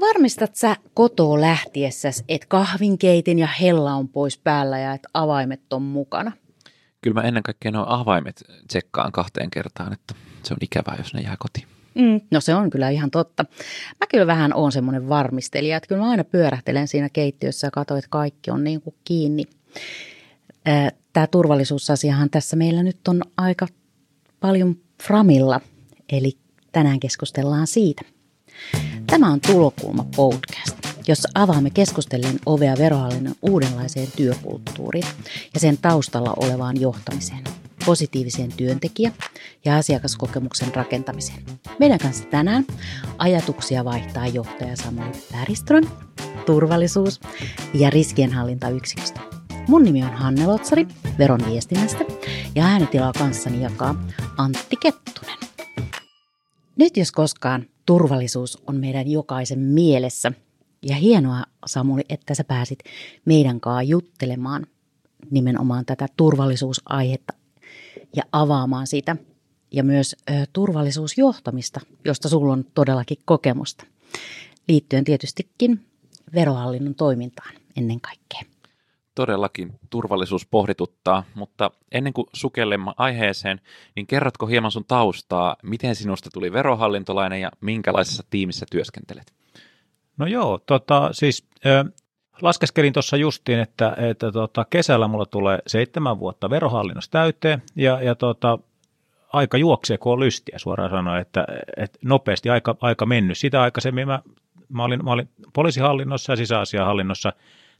Varmistat sä kotoa lähtiessäs, että kahvinkeitin ja hella on pois päällä ja että avaimet on mukana? Kyllä mä ennen kaikkea nuo avaimet tsekkaan kahteen kertaan, että se on ikävää, jos ne jää kotiin. Mm, no se on kyllä ihan totta. Mä kyllä vähän oon semmoinen varmistelija, että kyllä mä aina pyörähtelen siinä keittiössä ja katsoin, että kaikki on niin kuin kiinni. Tämä turvallisuusasiahan tässä meillä nyt on aika paljon framilla, eli tänään keskustellaan siitä. Tämä on Tulokulma podcast, jossa avaamme keskustellen ovea verohallinnon uudenlaiseen työkulttuuriin ja sen taustalla olevaan johtamiseen, positiiviseen työntekijä- ja asiakaskokemuksen rakentamiseen. Meidän kanssa tänään ajatuksia vaihtaa johtaja Samuel Päriström, turvallisuus- ja riskienhallintayksiköstä. Mun nimi on Hanne Lotsari, veron viestinnästä, ja äänitilaa kanssani jakaa Antti Kettunen. Nyt jos koskaan turvallisuus on meidän jokaisen mielessä. Ja hienoa Samuli, että sä pääsit meidän kanssa juttelemaan nimenomaan tätä turvallisuusaihetta ja avaamaan sitä. Ja myös ö, turvallisuusjohtamista, josta sulla on todellakin kokemusta. Liittyen tietystikin verohallinnon toimintaan ennen kaikkea. Todellakin turvallisuus pohdituttaa, mutta ennen kuin sukellemme aiheeseen, niin kerrotko hieman sun taustaa, miten sinusta tuli verohallintolainen ja minkälaisessa tiimissä työskentelet? No joo, tota, siis ö, laskeskelin tuossa justiin, että, että tota, kesällä mulla tulee seitsemän vuotta verohallinnossa täyteen ja, ja tota, aika juoksee, kun on lystiä suoraan sanoen, että, että nopeasti aika, aika mennyt. Sitä aikaisemmin mä, mä, olin, mä olin poliisihallinnossa ja sisäasiahallinnossa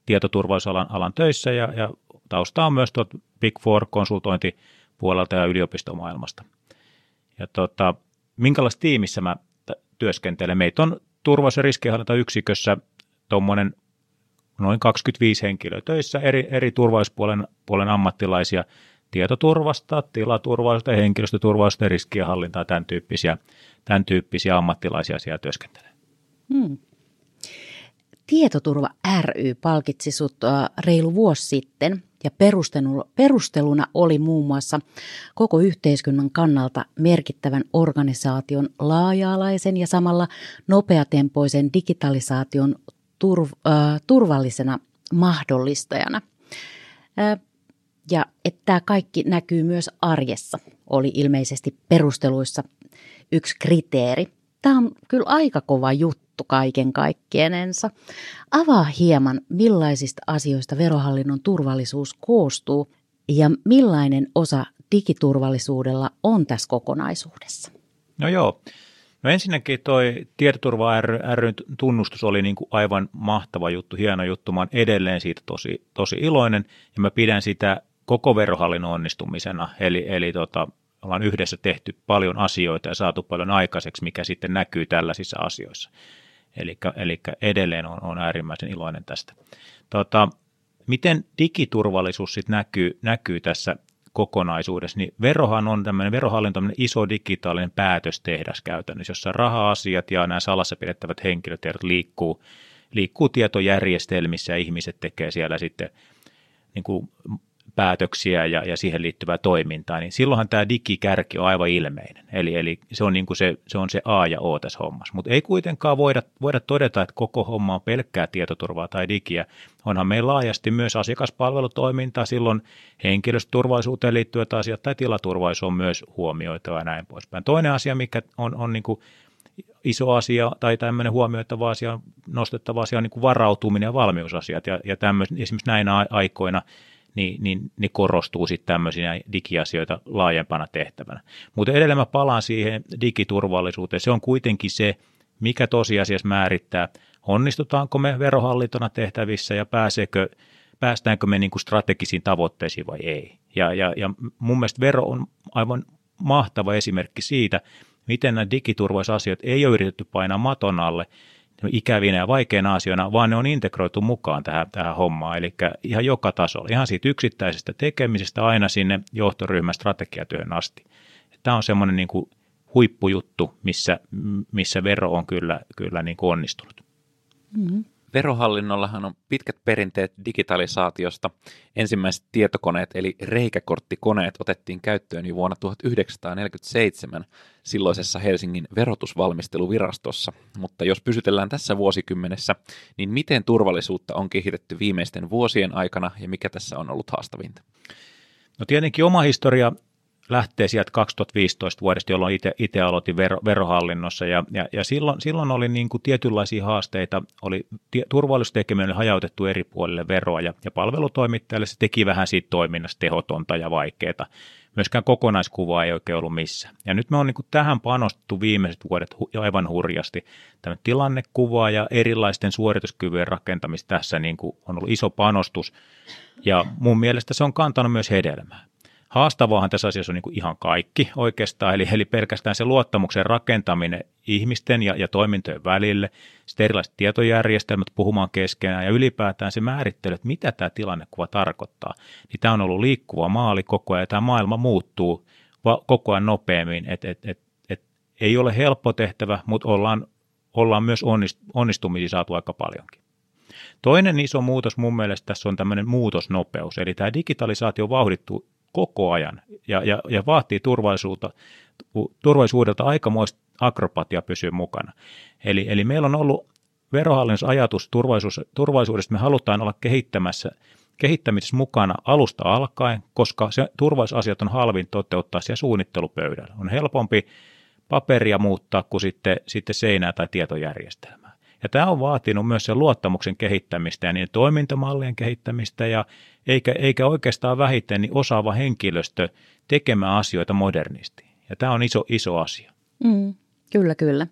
tietoturvallisuusalan alan töissä ja, ja tausta on myös tuot Big Four konsultointipuolelta ja yliopistomaailmasta. Ja tota, minkälaisessa tiimissä mä työskentelen? Meitä on turvallisuus- ja riskienhallintayksikössä tuommoinen noin 25 henkilöä töissä, eri, eri turvallisuuspuolen puolen ammattilaisia, tietoturvasta, tilaturvallisuutta, henkilöstöturvallisuutta, riskienhallintaa, tämän tyyppisiä, tämän tyyppisiä ammattilaisia siellä työskentelee. Hmm. Tietoturva ry palkitsi sut reilu vuosi sitten ja perusteluna oli muun muassa koko yhteiskunnan kannalta merkittävän organisaation laaja-alaisen ja samalla nopeatempoisen digitalisaation turv- äh, turvallisena mahdollistajana. Äh, ja että tämä kaikki näkyy myös arjessa, oli ilmeisesti perusteluissa yksi kriteeri. Tämä on kyllä aika kova juttu kaiken kaikkienensa. Avaa hieman, millaisista asioista verohallinnon turvallisuus koostuu ja millainen osa digiturvallisuudella on tässä kokonaisuudessa. No joo. No ensinnäkin toi tietoturva ry, tunnustus oli niin kuin aivan mahtava juttu, hieno juttu. Mä oon edelleen siitä tosi, tosi iloinen ja mä pidän sitä koko verohallinnon onnistumisena. Eli, eli tota, ollaan yhdessä tehty paljon asioita ja saatu paljon aikaiseksi, mikä sitten näkyy tällaisissa asioissa. Eli edelleen on, on äärimmäisen iloinen tästä. Tota, miten digiturvallisuus sitten näkyy, näkyy tässä kokonaisuudessa, niin verohan on tämmöinen, verohallinto on iso digitaalinen päätöstehdas käytännössä, jossa raha-asiat ja nämä salassa pidettävät henkilötiedot liikkuu, liikkuu tietojärjestelmissä ja ihmiset tekee siellä sitten niin kuin päätöksiä ja, ja siihen liittyvää toimintaa, niin silloinhan tämä digikärki on aivan ilmeinen. Eli, eli se, on niin kuin se, se on se A ja O tässä hommassa. Mutta ei kuitenkaan voida, voida todeta, että koko homma on pelkkää tietoturvaa tai digiä. Onhan meillä laajasti myös asiakaspalvelutoimintaa, silloin henkilöstöturvallisuuteen liittyvät asiat tai tilaturvallisuus on myös huomioitava ja näin poispäin. Toinen asia, mikä on, on niin kuin iso asia tai tämmöinen huomioittava asia, nostettava asia on niin kuin varautuminen ja valmiusasiat. Ja, ja tämmöisen, esimerkiksi näinä aikoina niin, niin ne korostuu sitten tämmöisiä digiasioita laajempana tehtävänä. Mutta edelleen mä palaan siihen digiturvallisuuteen. Se on kuitenkin se, mikä tosiasiassa määrittää, onnistutaanko me verohallintona tehtävissä ja pääseekö, päästäänkö me niin kuin strategisiin tavoitteisiin vai ei. Ja, ja, ja mun mielestä vero on aivan mahtava esimerkki siitä, miten nämä digiturvallisuusasiat ei ole yritetty painaa maton alle, ikävinä ja vaikeina asioina, vaan ne on integroitu mukaan tähän, tähän hommaan, eli ihan joka tasolla, ihan siitä yksittäisestä tekemisestä aina sinne johtoryhmän strategiatyöhön asti. Tämä on semmoinen niin kuin huippujuttu, missä, missä vero on kyllä, kyllä niin kuin onnistunut. Mm-hmm. Verohallinnollahan on pitkät perinteet digitalisaatiosta. Ensimmäiset tietokoneet eli reikäkorttikoneet otettiin käyttöön jo vuonna 1947 silloisessa Helsingin verotusvalmisteluvirastossa. Mutta jos pysytellään tässä vuosikymmenessä, niin miten turvallisuutta on kehitetty viimeisten vuosien aikana ja mikä tässä on ollut haastavinta? No tietenkin oma historia lähtee sieltä 2015 vuodesta, jolloin itse aloitin vero, verohallinnossa ja, ja, ja silloin, silloin oli niin kuin tietynlaisia haasteita, oli turvallisuustekeminen oli hajautettu eri puolille veroa ja, ja palvelutoimittajalle se teki vähän siitä toiminnasta tehotonta ja vaikeaa. Myöskään kokonaiskuvaa ei oikein ollut missään. Ja nyt me on niin kuin tähän panostettu viimeiset vuodet hu, aivan hurjasti. Tämä tilannekuva ja erilaisten suorituskyvyn rakentamista tässä niin kuin on ollut iso panostus. Ja mun mielestä se on kantanut myös hedelmää. Haastavaahan tässä asiassa on niin kuin ihan kaikki oikeastaan, eli, eli pelkästään se luottamuksen rakentaminen ihmisten ja, ja toimintojen välille, sitten erilaiset tietojärjestelmät puhumaan keskenään ja ylipäätään se määrittely, että mitä tämä tilannekuva tarkoittaa. Niin tämä on ollut liikkuva maali koko ajan ja tämä maailma muuttuu va- koko ajan nopeammin, että et, et, et, ei ole helppo tehtävä, mutta ollaan, ollaan myös onnist, onnistumisia saatu aika paljonkin. Toinen iso muutos mun mielestä tässä on tämmöinen muutosnopeus, eli tämä digitalisaatio vauhdittuu koko ajan ja, ja, ja vaatii turvallisuutta, turvallisuudelta aikamoista akrobatia pysyä mukana. Eli, eli meillä on ollut verohallinnossa ajatus turvallisuus, turvallisuudesta, me halutaan olla kehittämässä kehittämisessä mukana alusta alkaen, koska se turvallisuusasiat on halvin toteuttaa siellä suunnittelupöydällä. On helpompi paperia muuttaa kuin sitten, sitten seinää tai tietojärjestelmää. Ja tämä on vaatinut myös sen luottamuksen kehittämistä ja niin toimintamallien kehittämistä ja eikä, eikä oikeastaan vähiten niin osaava henkilöstö tekemään asioita modernisti. Ja tämä on iso, iso asia. Mm, kyllä, kyllä.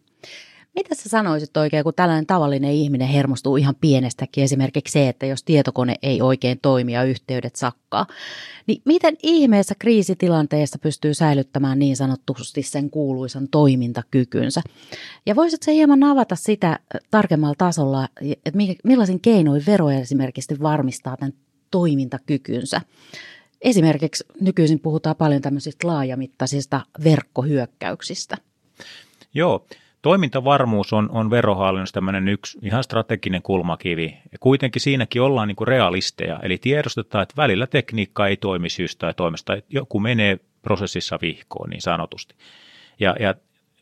Mitä sä sanoisit oikein, kun tällainen tavallinen ihminen hermostuu ihan pienestäkin, esimerkiksi se, että jos tietokone ei oikein toimi ja yhteydet sakkaa, niin miten ihmeessä kriisitilanteessa pystyy säilyttämään niin sanottusti sen kuuluisan toimintakykynsä? Ja voisit se hieman avata sitä tarkemmalla tasolla, että millaisin keinoin veroja esimerkiksi varmistaa tämän toimintakykynsä? Esimerkiksi nykyisin puhutaan paljon tämmöisistä laajamittaisista verkkohyökkäyksistä. Joo, Toimintavarmuus on, on verohallinnossa tämmöinen yksi ihan strateginen kulmakivi. Ja kuitenkin siinäkin ollaan niin kuin realisteja, eli tiedostetaan, että välillä tekniikka ei toimi syystä tai toimesta, että joku menee prosessissa vihkoon niin sanotusti. Ja, ja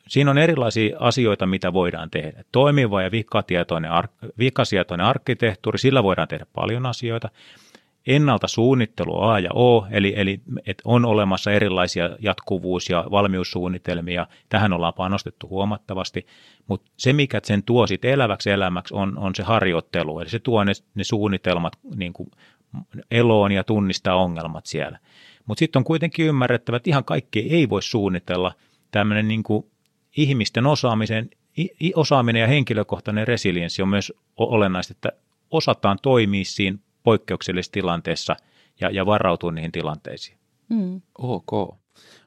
siinä on erilaisia asioita, mitä voidaan tehdä. Toimiva ja vikasietoinen arkkitehtuuri, sillä voidaan tehdä paljon asioita ennalta suunnittelu A ja O, eli, eli että on olemassa erilaisia jatkuvuus- ja valmiussuunnitelmia. Tähän ollaan panostettu huomattavasti, mutta se, mikä sen tuo sit eläväksi elämäksi, on, on se harjoittelu. Eli se tuo ne, ne suunnitelmat niin kuin eloon ja tunnistaa ongelmat siellä. Mutta sitten on kuitenkin ymmärrettävä, että ihan kaikki ei voi suunnitella. Tämmöinen niin kuin ihmisten osaamisen, osaaminen ja henkilökohtainen resilienssi on myös olennaista, että osataan toimia siinä poikkeuksellisessa tilanteessa ja, ja varautua niihin tilanteisiin. Mm. Ok.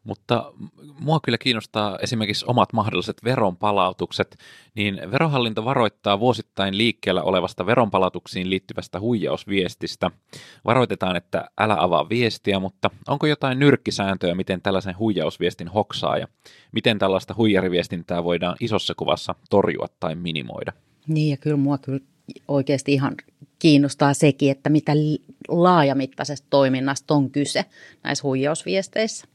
Mutta mua kyllä kiinnostaa esimerkiksi omat mahdolliset veronpalautukset, niin verohallinto varoittaa vuosittain liikkeellä olevasta veronpalautuksiin liittyvästä huijausviestistä. Varoitetaan, että älä avaa viestiä, mutta onko jotain nyrkkisääntöä, miten tällaisen huijausviestin hoksaa ja miten tällaista huijariviestintää voidaan isossa kuvassa torjua tai minimoida? Niin ja kyllä mua kyllä oikeasti ihan kiinnostaa sekin, että mitä laajamittaisesta toiminnasta on kyse näissä huijausviesteissä.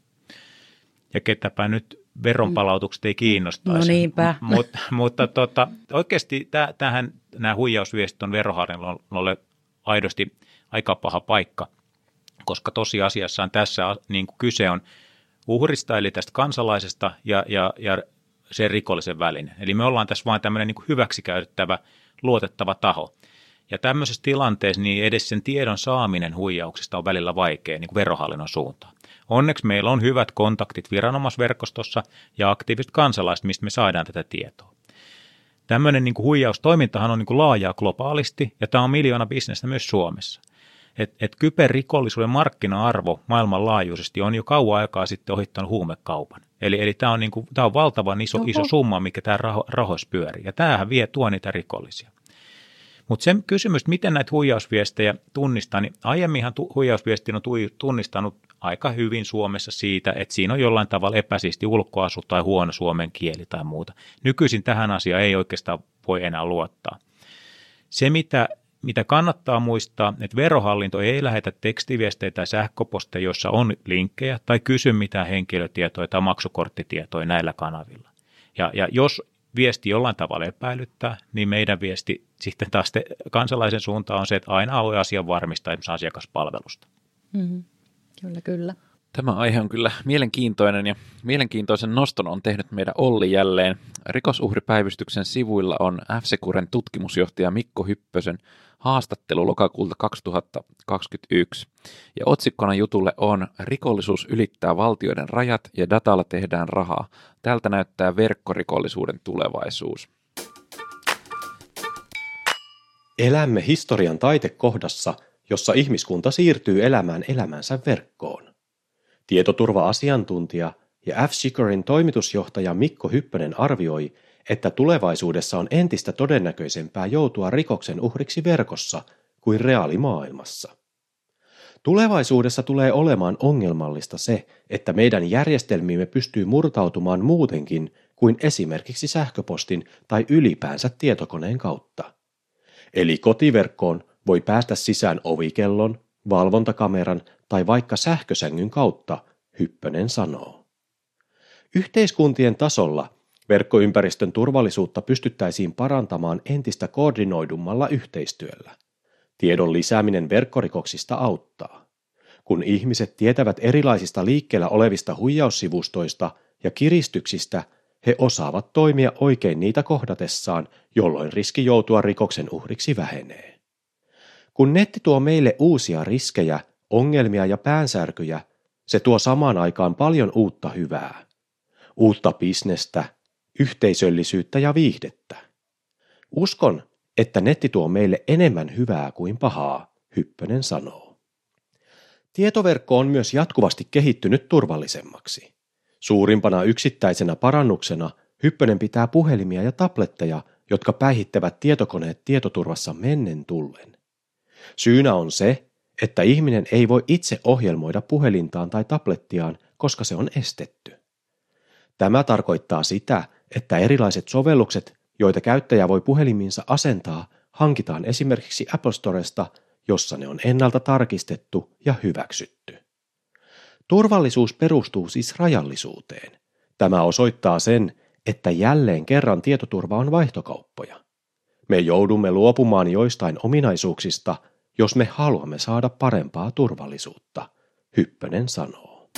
Ja ketäpä nyt veronpalautukset ei kiinnostaisi. No niinpä. Mut, mutta tota, oikeasti tähän, nämä huijausviestit on verohallinnolle aidosti aika paha paikka, koska tosiasiassaan tässä niin kuin kyse on uhrista, eli tästä kansalaisesta ja, ja, ja sen rikollisen välinen. Eli me ollaan tässä vain tämmöinen niin hyväksikäyttävä, luotettava taho. Ja tämmöisessä tilanteessa niin edes sen tiedon saaminen huijauksista on välillä vaikea niin kuin verohallinnon suuntaan. Onneksi meillä on hyvät kontaktit viranomaisverkostossa ja aktiiviset kansalaiset, mistä me saadaan tätä tietoa. Tämmöinen niin kuin huijaustoimintahan on niin kuin laajaa globaalisti ja tämä on miljoona bisnestä myös Suomessa. Et, et kyberrikollisuuden markkina-arvo maailmanlaajuisesti on jo kauan aikaa sitten ohittanut huumekaupan. Eli, eli tämä on, niin kuin, tämä on valtavan iso, iso summa, mikä tämä raho, rahoissa pyörii. Ja tämähän vie tuo niitä rikollisia. Mutta se kysymys, miten näitä huijausviestejä tunnistaa, niin aiemminhan tu- huijausviestin on tunnistanut aika hyvin Suomessa siitä, että siinä on jollain tavalla epäsiisti ulkoasu tai huono suomen kieli tai muuta. Nykyisin tähän asiaan ei oikeastaan voi enää luottaa. Se, mitä, mitä kannattaa muistaa, että verohallinto ei lähetä tekstiviestejä tai sähköposteja, joissa on linkkejä tai kysy mitään henkilötietoja tai maksukorttitietoja näillä kanavilla. Ja, ja jos viesti jollain tavalla epäilyttää, niin meidän viesti sitten taas te, kansalaisen suuntaan on se, että aina ole asian varmistaa esimerkiksi asiakaspalvelusta. Mm-hmm. Kyllä, kyllä. Tämä aihe on kyllä mielenkiintoinen ja mielenkiintoisen noston on tehnyt meidän Olli jälleen. Rikosuhripäivystyksen sivuilla on F-Securen tutkimusjohtaja Mikko Hyppösen haastattelu lokakuulta 2021. Ja otsikkona jutulle on Rikollisuus ylittää valtioiden rajat ja datalla tehdään rahaa. Tältä näyttää verkkorikollisuuden tulevaisuus. Elämme historian taitekohdassa, jossa ihmiskunta siirtyy elämään elämänsä verkkoon. Tietoturva-asiantuntija ja F-Securin toimitusjohtaja Mikko Hyppönen arvioi, että tulevaisuudessa on entistä todennäköisempää joutua rikoksen uhriksi verkossa kuin reaalimaailmassa. Tulevaisuudessa tulee olemaan ongelmallista se, että meidän järjestelmiimme pystyy murtautumaan muutenkin kuin esimerkiksi sähköpostin tai ylipäänsä tietokoneen kautta. Eli kotiverkkoon voi päästä sisään ovikellon, valvontakameran tai vaikka sähkösängyn kautta, Hyppönen sanoo. Yhteiskuntien tasolla verkkoympäristön turvallisuutta pystyttäisiin parantamaan entistä koordinoidummalla yhteistyöllä. Tiedon lisääminen verkkorikoksista auttaa. Kun ihmiset tietävät erilaisista liikkeellä olevista huijaussivustoista ja kiristyksistä, he osaavat toimia oikein niitä kohdatessaan, jolloin riski joutua rikoksen uhriksi vähenee. Kun netti tuo meille uusia riskejä, ongelmia ja päänsärkyjä, se tuo samaan aikaan paljon uutta hyvää. Uutta bisnestä, yhteisöllisyyttä ja viihdettä. Uskon, että netti tuo meille enemmän hyvää kuin pahaa, Hyppönen sanoo. Tietoverkko on myös jatkuvasti kehittynyt turvallisemmaksi. Suurimpana yksittäisenä parannuksena Hyppönen pitää puhelimia ja tabletteja, jotka päihittävät tietokoneet tietoturvassa mennen tullen. Syynä on se, että ihminen ei voi itse ohjelmoida puhelintaan tai tablettiaan, koska se on estetty. Tämä tarkoittaa sitä, että erilaiset sovellukset, joita käyttäjä voi puheliminsa asentaa, hankitaan esimerkiksi Apple Storesta, jossa ne on ennalta tarkistettu ja hyväksytty. Turvallisuus perustuu siis rajallisuuteen. Tämä osoittaa sen, että jälleen kerran tietoturva on vaihtokauppoja. Me joudumme luopumaan joistain ominaisuuksista, jos me haluamme saada parempaa turvallisuutta, Hyppönen sanoo.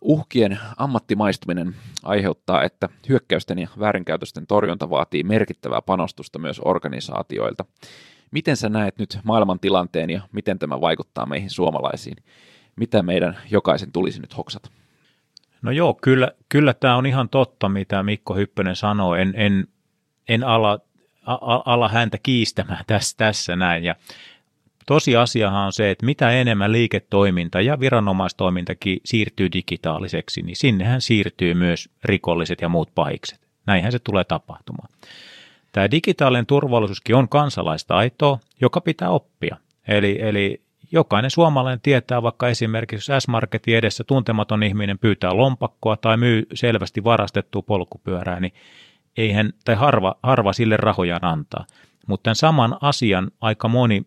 Uhkien ammattimaistuminen aiheuttaa, että hyökkäysten ja väärinkäytösten torjunta vaatii merkittävää panostusta myös organisaatioilta. Miten sä näet nyt maailman tilanteen ja miten tämä vaikuttaa meihin suomalaisiin? Mitä meidän jokaisen tulisi nyt hoksata? No joo, kyllä, kyllä tämä on ihan totta, mitä Mikko Hyppönen sanoi. En, en, en ala, ala häntä kiistämään tässä, tässä näin. Ja tosiasiahan on se, että mitä enemmän liiketoiminta ja viranomaistoimintakin siirtyy digitaaliseksi, niin sinnehän siirtyy myös rikolliset ja muut pahikset. Näinhän se tulee tapahtumaan. Tämä digitaalinen turvallisuuskin on kansalaistaitoa, joka pitää oppia. Eli, eli jokainen suomalainen tietää vaikka esimerkiksi S-Marketin edessä tuntematon ihminen pyytää lompakkoa tai myy selvästi varastettua polkupyörää, niin eihän, tai harva, harva sille rahojaan antaa. Mutta tämän saman asian aika moni,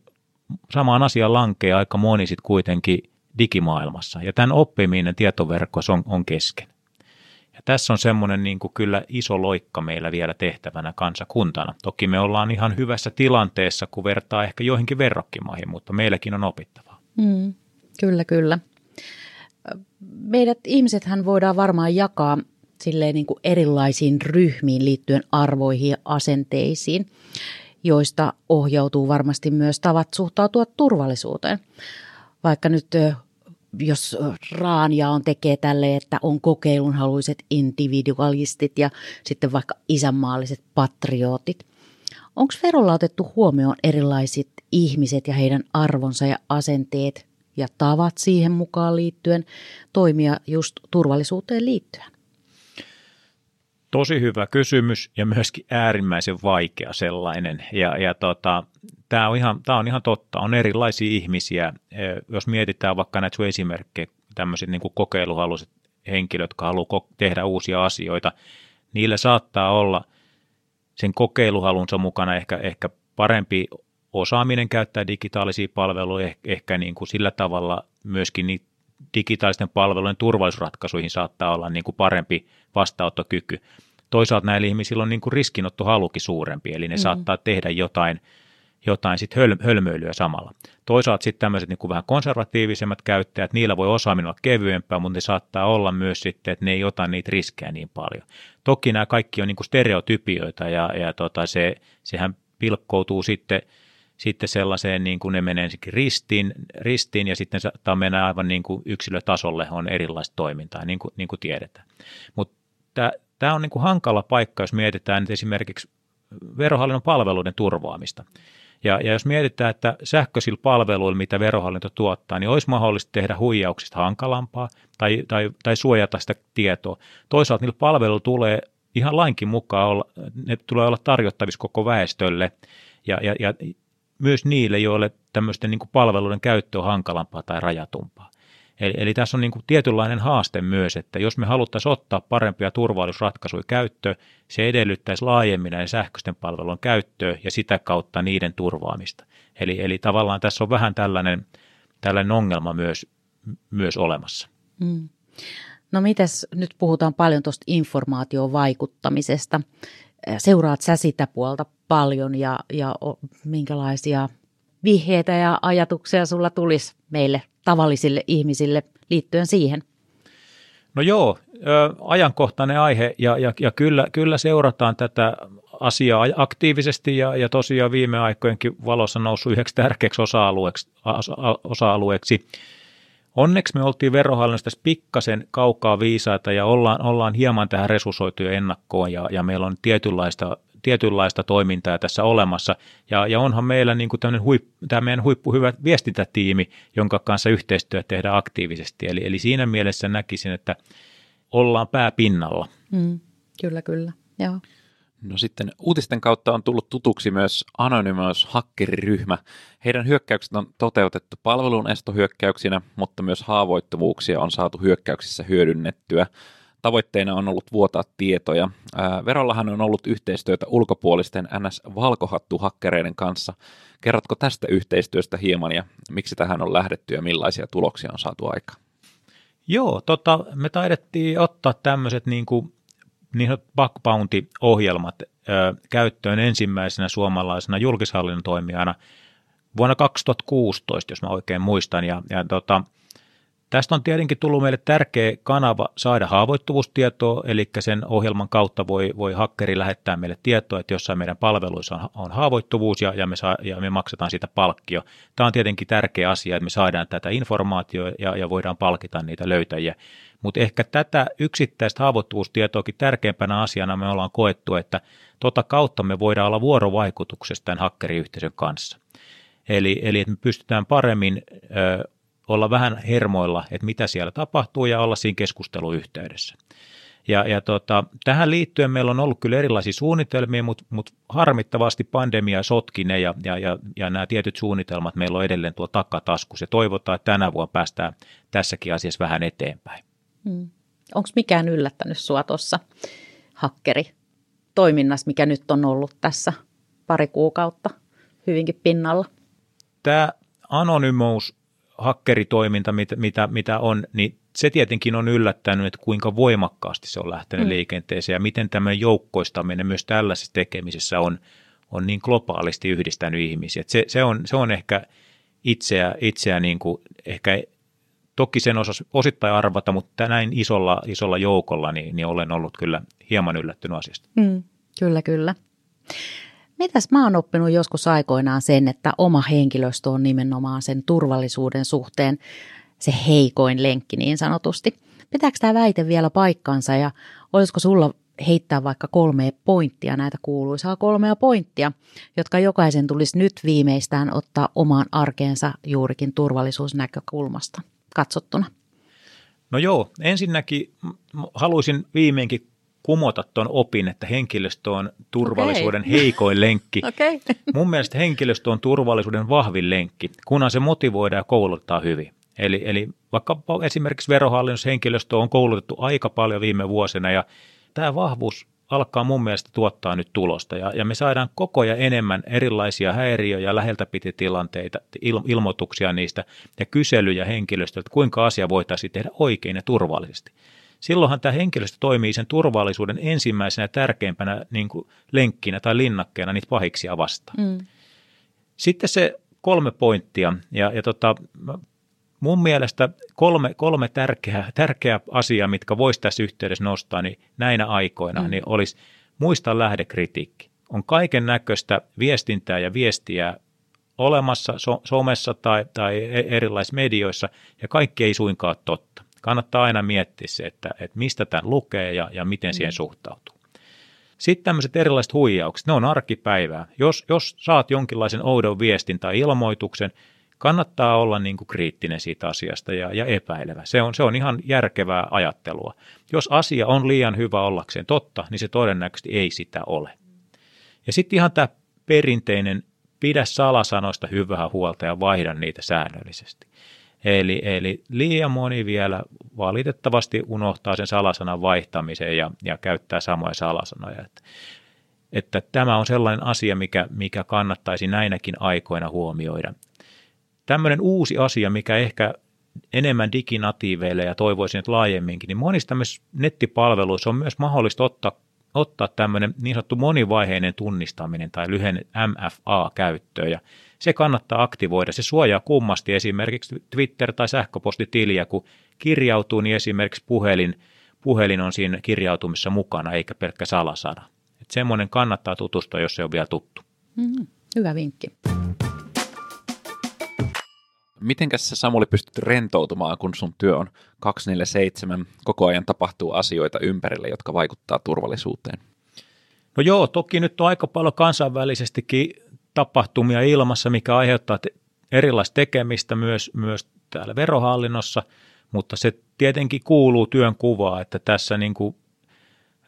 samaan asian lankee aika moni sitten kuitenkin digimaailmassa. Ja tämän oppiminen tietoverkossa on, on kesken. Ja tässä on semmoinen niin kuin kyllä iso loikka meillä vielä tehtävänä kansakuntana. Toki me ollaan ihan hyvässä tilanteessa, kun vertaa ehkä joihinkin verrokkimaihin, mutta meilläkin on opittavaa. Mm, kyllä, kyllä. Meidät ihmisethän voidaan varmaan jakaa silleen niin kuin erilaisiin ryhmiin liittyen arvoihin ja asenteisiin, joista ohjautuu varmasti myös tavat suhtautua turvallisuuteen. Vaikka nyt jos Raania on tekee tälle, että on kokeilunhaluiset individualistit ja sitten vaikka isänmaalliset patriotit. Onko Verolla otettu huomioon erilaiset ihmiset ja heidän arvonsa ja asenteet ja tavat siihen mukaan liittyen toimia just turvallisuuteen liittyen? Tosi hyvä kysymys ja myöskin äärimmäisen vaikea sellainen. Ja, ja tota, tämä on, ihan, tämä on ihan totta. On erilaisia ihmisiä. Jos mietitään vaikka näitä sun esimerkkejä, tämmöiset niin kokeiluhaluiset henkilöt, jotka haluaa tehdä uusia asioita, niillä saattaa olla sen kokeiluhalunsa mukana ehkä, ehkä parempi osaaminen käyttää digitaalisia palveluja, ehkä niin kuin sillä tavalla myöskin niin digitaalisten palvelujen turvallisuusratkaisuihin saattaa olla niin kuin parempi vastaanottokyky. Toisaalta näillä ihmisillä on niin kuin riskinottohalukin suurempi, eli ne mm. saattaa tehdä jotain, jotain sit höl, hölmöilyä samalla. Toisaalta sitten tämmöiset niin kuin vähän konservatiivisemmat käyttäjät, niillä voi osaaminen olla kevyempää, mutta ne saattaa olla myös sitten, että ne ei ota niitä riskejä niin paljon. Toki nämä kaikki on niin kuin stereotypioita ja, ja tota se, sehän pilkkoutuu sitten – sitten sellaiseen, niin kuin ne menee ristiin, ristiin ja sitten saattaa mennä aivan niin kuin yksilötasolle, on erilaista toimintaa, niin kuin, niin kuin tiedetään. Mutta tämä on niin kuin hankala paikka, jos mietitään että esimerkiksi verohallinnon palveluiden turvaamista. Ja, ja jos mietitään, että sähköisillä palveluilla, mitä verohallinto tuottaa, niin olisi mahdollista tehdä huijauksista hankalampaa tai, tai, tai suojata sitä tietoa. Toisaalta niillä palveluilla tulee ihan lainkin mukaan olla, ne tulee olla tarjottavissa koko väestölle, ja, ja, ja myös niille, joille tämmöisten niin kuin palveluiden käyttö on hankalampaa tai rajatumpaa. Eli, eli tässä on niin kuin tietynlainen haaste myös, että jos me haluttaisiin ottaa parempia turvallisuusratkaisuja käyttöön, se edellyttäisi laajemmin näiden sähköisten palvelujen käyttöä ja sitä kautta niiden turvaamista. Eli, eli tavallaan tässä on vähän tällainen, tällainen ongelma myös, myös olemassa. Mm. No mites, nyt puhutaan paljon tuosta informaatiovaikuttamisesta. Seuraat sä sitä puolta paljon ja, ja minkälaisia vihjeitä ja ajatuksia sulla tulisi meille tavallisille ihmisille liittyen siihen? No joo, ajankohtainen aihe ja, ja, ja kyllä, kyllä seurataan tätä asiaa aktiivisesti ja, ja tosiaan viime aikojenkin valossa noussut yhdeksi tärkeäksi osa-alueeksi. osa-alueeksi. Onneksi me oltiin verohallinnosta pikkasen kaukaa viisaita ja ollaan, ollaan hieman tähän resurssoitu jo ennakkoon ja, ja meillä on tietynlaista tietynlaista toimintaa tässä olemassa. Ja, ja onhan meillä niin kuin huip, tämä meidän huippuhyvä viestintätiimi, jonka kanssa yhteistyö tehdään aktiivisesti. Eli, eli siinä mielessä näkisin, että ollaan pääpinnalla. Mm, kyllä, kyllä. Joo. No sitten uutisten kautta on tullut tutuksi myös Anonymous hakkeriryhmä. Heidän hyökkäykset on toteutettu palvelun estohyökkäyksinä, mutta myös haavoittuvuuksia on saatu hyökkäyksissä hyödynnettyä. Tavoitteena on ollut vuotaa tietoja. Verollahan on ollut yhteistyötä ulkopuolisten NS-valkohattu-hakkereiden kanssa. Kerrotko tästä yhteistyöstä hieman ja miksi tähän on lähdetty ja millaisia tuloksia on saatu aikaan? Joo, tota, me taidettiin ottaa tämmöiset niin kuin, niin bug bounty-ohjelmat ö, käyttöön ensimmäisenä suomalaisena julkishallinnon toimijana vuonna 2016, jos mä oikein muistan. Ja, ja tota, Tästä on tietenkin tullut meille tärkeä kanava saada haavoittuvuustietoa, eli sen ohjelman kautta voi, voi hakkeri lähettää meille tietoa, että jossain meidän palveluissa on, on haavoittuvuus ja, ja, me saa, ja me maksetaan siitä palkkio. Tämä on tietenkin tärkeä asia, että me saadaan tätä informaatiota ja, ja voidaan palkita niitä löytäjiä. Mutta ehkä tätä yksittäistä haavoittuvuustietoakin tärkeimpänä asiana me ollaan koettu, että tota kautta me voidaan olla vuorovaikutuksessa tämän hakkeriyhteisön kanssa. Eli, eli että me pystytään paremmin ö, olla vähän hermoilla, että mitä siellä tapahtuu ja olla siinä keskusteluyhteydessä. Ja, ja tota, tähän liittyen meillä on ollut kyllä erilaisia suunnitelmia, mutta, mutta harmittavasti pandemia sotki ne ja, ja, ja, ja nämä tietyt suunnitelmat meillä on edelleen tuo takataskus ja toivotaan, että tänä vuonna päästään tässäkin asiassa vähän eteenpäin. Hmm. Onko mikään yllättänyt sinua tuossa hakkeri toiminnassa, mikä nyt on ollut tässä pari kuukautta hyvinkin pinnalla? Tämä Anonymous hakkeritoiminta, mitä, mitä, mitä on, niin se tietenkin on yllättänyt, että kuinka voimakkaasti se on lähtenyt mm. liikenteeseen ja miten tämä joukkoistaminen myös tällaisessa tekemisessä on, on niin globaalisti yhdistänyt ihmisiä. se, se, on, se on ehkä itseä, itseä niin kuin ehkä toki sen osas osittain arvata, mutta näin isolla, isolla joukolla niin, niin olen ollut kyllä hieman yllättynyt asiasta. Mm, kyllä, kyllä. Mitäs mä oon oppinut joskus aikoinaan sen, että oma henkilöstö on nimenomaan sen turvallisuuden suhteen se heikoin lenkki niin sanotusti. Pitääkö tämä väite vielä paikkansa ja olisiko sulla heittää vaikka kolme pointtia, näitä kuuluisaa kolmea pointtia, jotka jokaisen tulisi nyt viimeistään ottaa omaan arkeensa juurikin turvallisuusnäkökulmasta katsottuna? No joo, ensinnäkin haluaisin viimeinkin kumota tuon opin, että henkilöstö on turvallisuuden okay. heikoin lenkki. okay. Mun mielestä henkilöstö on turvallisuuden vahvin lenkki, kunhan se motivoidaan ja kouluttaa hyvin. Eli, eli vaikka esimerkiksi verohallinnossa henkilöstö on koulutettu aika paljon viime vuosina ja tämä vahvuus alkaa mun mielestä tuottaa nyt tulosta ja, ja me saadaan koko ajan enemmän erilaisia häiriöjä, läheltä piti tilanteita, il, ilmoituksia niistä ja kyselyjä henkilöstöltä, kuinka asia voitaisiin tehdä oikein ja turvallisesti. Silloinhan tämä henkilöstö toimii sen turvallisuuden ensimmäisenä ja tärkeimpänä niin kuin lenkkinä tai linnakkeena niitä pahiksia vastaan. Mm. Sitten se kolme pointtia ja, ja tota, mun mielestä kolme, kolme tärkeää, tärkeää asiaa, mitkä voisi tässä yhteydessä nostaa niin näinä aikoina, mm. niin olisi muista lähdekritiikki. On kaiken näköistä viestintää ja viestiä olemassa so, somessa tai, tai e, erilaisissa medioissa, ja kaikki ei suinkaan ole totta. Kannattaa aina miettiä se, että, että mistä tämän lukee ja, ja miten mm. siihen suhtautuu. Sitten tämmöiset erilaiset huijaukset, ne on arkipäivää. Jos, jos saat jonkinlaisen oudon viestin tai ilmoituksen, kannattaa olla niin kuin kriittinen siitä asiasta ja, ja epäilevä. Se on, se on ihan järkevää ajattelua. Jos asia on liian hyvä ollakseen totta, niin se todennäköisesti ei sitä ole. Ja sitten ihan tämä perinteinen pidä salasanoista hyvää huolta ja vaihda niitä säännöllisesti. Eli, eli liian moni vielä valitettavasti unohtaa sen salasanan vaihtamisen ja, ja käyttää samoja salasanoja. Että, että tämä on sellainen asia, mikä, mikä kannattaisi näinäkin aikoina huomioida tämmöinen uusi asia, mikä ehkä enemmän diginatiiveille ja toivoisin, että laajemminkin, niin monissa nettipalveluissa on myös mahdollista ottaa, ottaa tämmöinen niin sanottu monivaiheinen tunnistaminen tai lyhenne MFA käyttöön ja se kannattaa aktivoida. Se suojaa kummasti esimerkiksi Twitter- tai sähköpostitiliä, kun kirjautuu, niin esimerkiksi puhelin, puhelin on siinä kirjautumissa mukana, eikä pelkkä salasana. Että semmoinen kannattaa tutustua, jos se on vielä tuttu. Mm, hyvä vinkki. Mitenkäs sä Samuli pystyt rentoutumaan, kun sun työ on 247, koko ajan tapahtuu asioita ympärille, jotka vaikuttaa turvallisuuteen? No joo, toki nyt on aika paljon kansainvälisestikin tapahtumia ilmassa, mikä aiheuttaa te- erilaista tekemistä myös, myös täällä verohallinnossa, mutta se tietenkin kuuluu työn kuvaa, että tässä niin kuin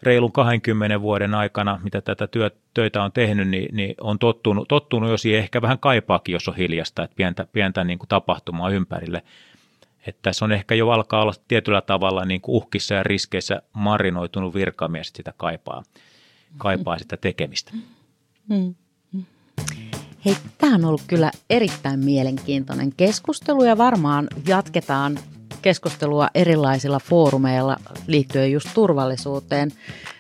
reilun 20 vuoden aikana, mitä tätä työ, töitä on tehnyt, niin, niin on tottunut, tottunut jo siihen ehkä vähän kaipaakin, jos on hiljasta, että pientä, pientä niin kuin tapahtumaa ympärille. Että tässä on ehkä jo alkaa olla tietyllä tavalla niin kuin uhkissa ja riskeissä marinoitunut virkamies, sitä kaipaa, kaipaa sitä tekemistä. Mm. Hei, tämä on ollut kyllä erittäin mielenkiintoinen keskustelu ja varmaan jatketaan keskustelua erilaisilla foorumeilla liittyen just turvallisuuteen.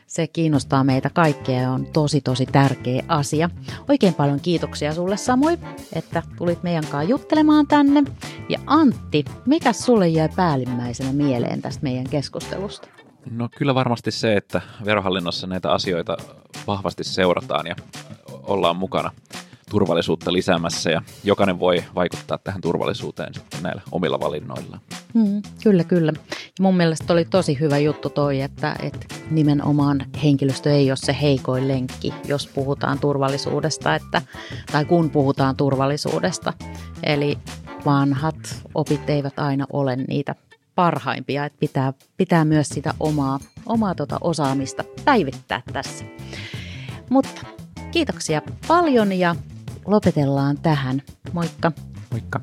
Se kiinnostaa meitä kaikkia ja on tosi tosi tärkeä asia. Oikein paljon kiitoksia sulle Samui, että tulit meidän kanssa juttelemaan tänne. Ja Antti, mikä sulle jäi päällimmäisenä mieleen tästä meidän keskustelusta? No kyllä varmasti se, että verohallinnossa näitä asioita vahvasti seurataan ja ollaan mukana turvallisuutta lisäämässä ja jokainen voi vaikuttaa tähän turvallisuuteen näillä omilla valinnoillaan. Mm, kyllä, kyllä. Ja mun mielestä oli tosi hyvä juttu toi, että, että nimenomaan henkilöstö ei ole se heikoin lenkki, jos puhutaan turvallisuudesta, että, tai kun puhutaan turvallisuudesta. Eli vanhat opit eivät aina ole niitä parhaimpia, että pitää, pitää myös sitä omaa, omaa tota osaamista päivittää tässä. Mutta kiitoksia paljon ja lopetellaan tähän. Moikka! Moikka!